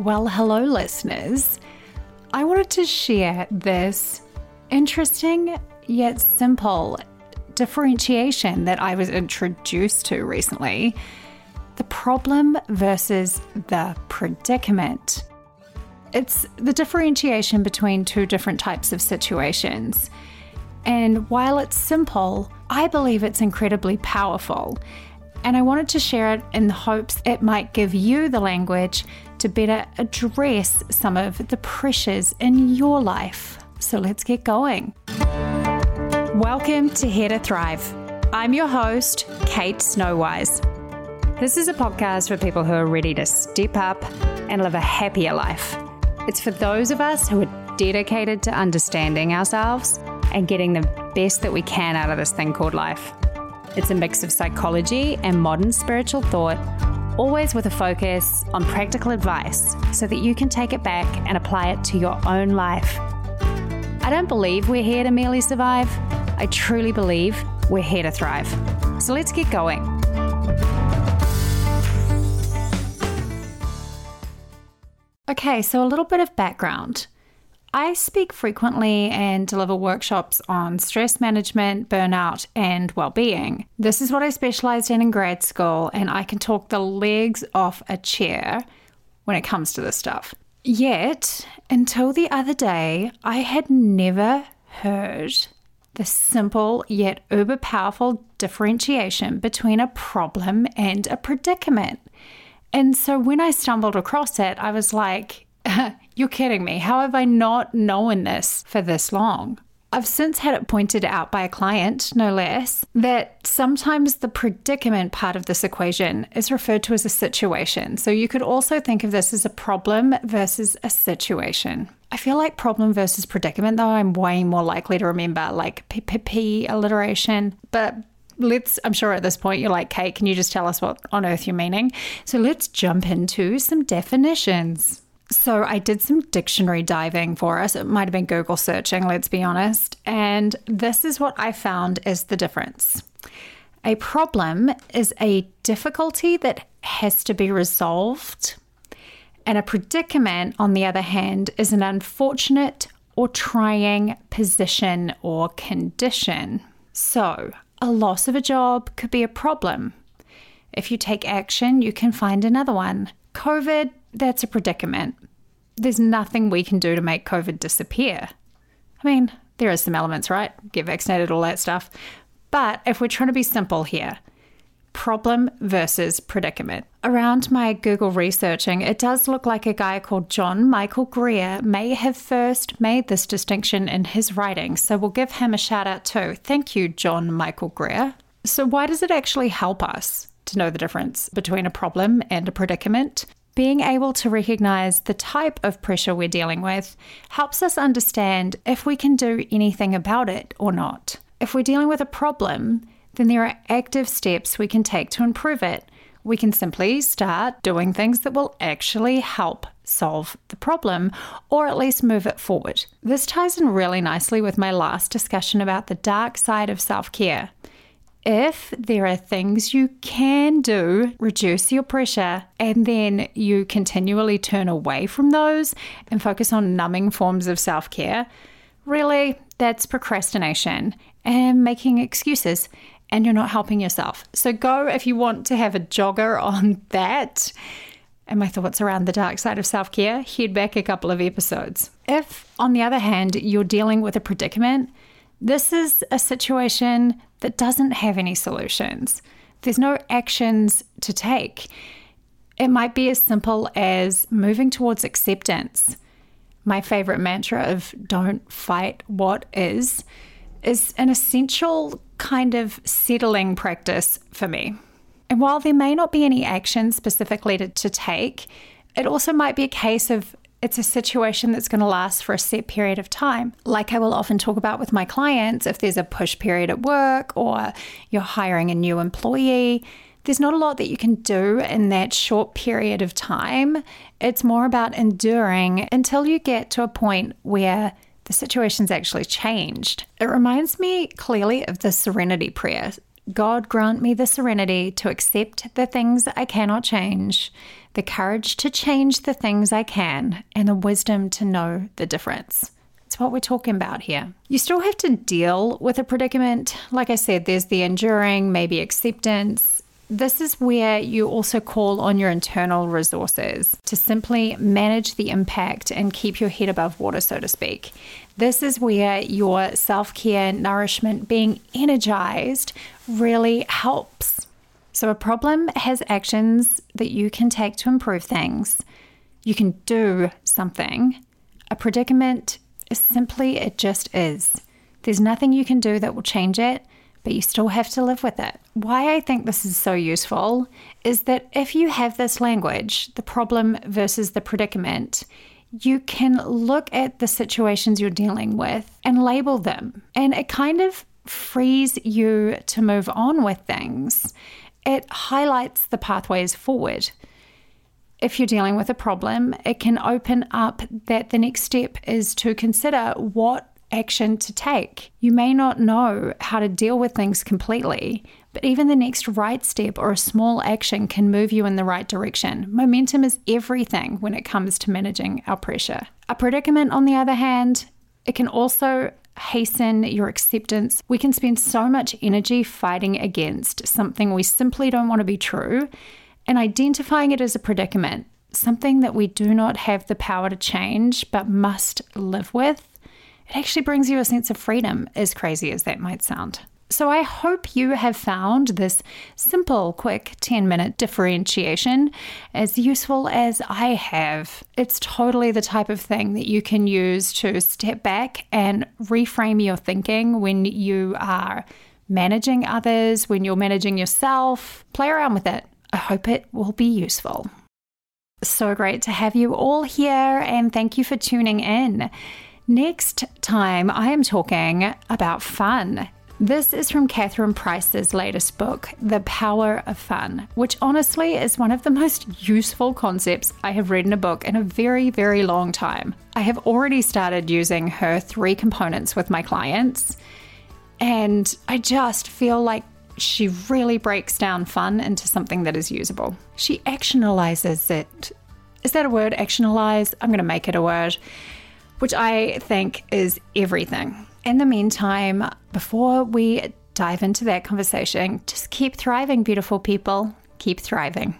Well, hello, listeners. I wanted to share this interesting yet simple differentiation that I was introduced to recently the problem versus the predicament. It's the differentiation between two different types of situations. And while it's simple, I believe it's incredibly powerful. And I wanted to share it in the hopes it might give you the language to better address some of the pressures in your life. So let's get going. Welcome to Here to Thrive. I'm your host, Kate Snowise. This is a podcast for people who are ready to step up and live a happier life. It's for those of us who are dedicated to understanding ourselves and getting the best that we can out of this thing called life. It's a mix of psychology and modern spiritual thought, always with a focus on practical advice so that you can take it back and apply it to your own life. I don't believe we're here to merely survive. I truly believe we're here to thrive. So let's get going. Okay, so a little bit of background. I speak frequently and deliver workshops on stress management, burnout, and well being. This is what I specialized in in grad school, and I can talk the legs off a chair when it comes to this stuff. Yet, until the other day, I had never heard the simple yet uber powerful differentiation between a problem and a predicament. And so when I stumbled across it, I was like, you're kidding me. How have I not known this for this long? I've since had it pointed out by a client, no less, that sometimes the predicament part of this equation is referred to as a situation. So you could also think of this as a problem versus a situation. I feel like problem versus predicament, though, I'm way more likely to remember like PPP alliteration. But let's, I'm sure at this point you're like, Kate, can you just tell us what on earth you're meaning? So let's jump into some definitions. So I did some dictionary diving for us. It might have been Google searching, let's be honest. And this is what I found is the difference. A problem is a difficulty that has to be resolved. And a predicament, on the other hand, is an unfortunate or trying position or condition. So, a loss of a job could be a problem. If you take action, you can find another one. COVID, that's a predicament. There's nothing we can do to make COVID disappear. I mean, there are some elements, right? Get vaccinated, all that stuff. But if we're trying to be simple here, problem versus predicament. Around my Google researching, it does look like a guy called John Michael Greer may have first made this distinction in his writing. So we'll give him a shout out too. Thank you, John Michael Greer. So, why does it actually help us to know the difference between a problem and a predicament? Being able to recognize the type of pressure we're dealing with helps us understand if we can do anything about it or not. If we're dealing with a problem, then there are active steps we can take to improve it. We can simply start doing things that will actually help solve the problem or at least move it forward. This ties in really nicely with my last discussion about the dark side of self care. If there are things you can do, reduce your pressure, and then you continually turn away from those and focus on numbing forms of self care, really, that's procrastination and making excuses, and you're not helping yourself. So go if you want to have a jogger on that. And my thoughts around the dark side of self care, head back a couple of episodes. If, on the other hand, you're dealing with a predicament, this is a situation that doesn't have any solutions. There's no actions to take. It might be as simple as moving towards acceptance. My favorite mantra of don't fight what is is an essential kind of settling practice for me. And while there may not be any action specifically to, to take, it also might be a case of it's a situation that's going to last for a set period of time. Like I will often talk about with my clients, if there's a push period at work or you're hiring a new employee, there's not a lot that you can do in that short period of time. It's more about enduring until you get to a point where the situation's actually changed. It reminds me clearly of the serenity prayer. God grant me the serenity to accept the things I cannot change, the courage to change the things I can, and the wisdom to know the difference. It's what we're talking about here. You still have to deal with a predicament. Like I said, there's the enduring, maybe acceptance. This is where you also call on your internal resources to simply manage the impact and keep your head above water, so to speak. This is where your self care, nourishment, being energized really helps. So, a problem has actions that you can take to improve things. You can do something. A predicament is simply, it just is. There's nothing you can do that will change it but you still have to live with it. Why I think this is so useful is that if you have this language, the problem versus the predicament, you can look at the situations you're dealing with and label them. And it kind of frees you to move on with things. It highlights the pathways forward. If you're dealing with a problem, it can open up that the next step is to consider what action to take. You may not know how to deal with things completely, but even the next right step or a small action can move you in the right direction. Momentum is everything when it comes to managing our pressure. A predicament, on the other hand, it can also hasten your acceptance. We can spend so much energy fighting against something we simply don't want to be true and identifying it as a predicament, something that we do not have the power to change but must live with it actually brings you a sense of freedom, as crazy as that might sound. So, I hope you have found this simple, quick 10 minute differentiation as useful as I have. It's totally the type of thing that you can use to step back and reframe your thinking when you are managing others, when you're managing yourself. Play around with it. I hope it will be useful. So great to have you all here, and thank you for tuning in. Next time, I am talking about fun. This is from Catherine Price's latest book, The Power of Fun, which honestly is one of the most useful concepts I have read in a book in a very, very long time. I have already started using her three components with my clients, and I just feel like she really breaks down fun into something that is usable. She actionalizes it. Is that a word? Actionalize? I'm going to make it a word which I think is everything. In the meantime, before we dive into that conversation, just keep thriving, beautiful people. Keep thriving.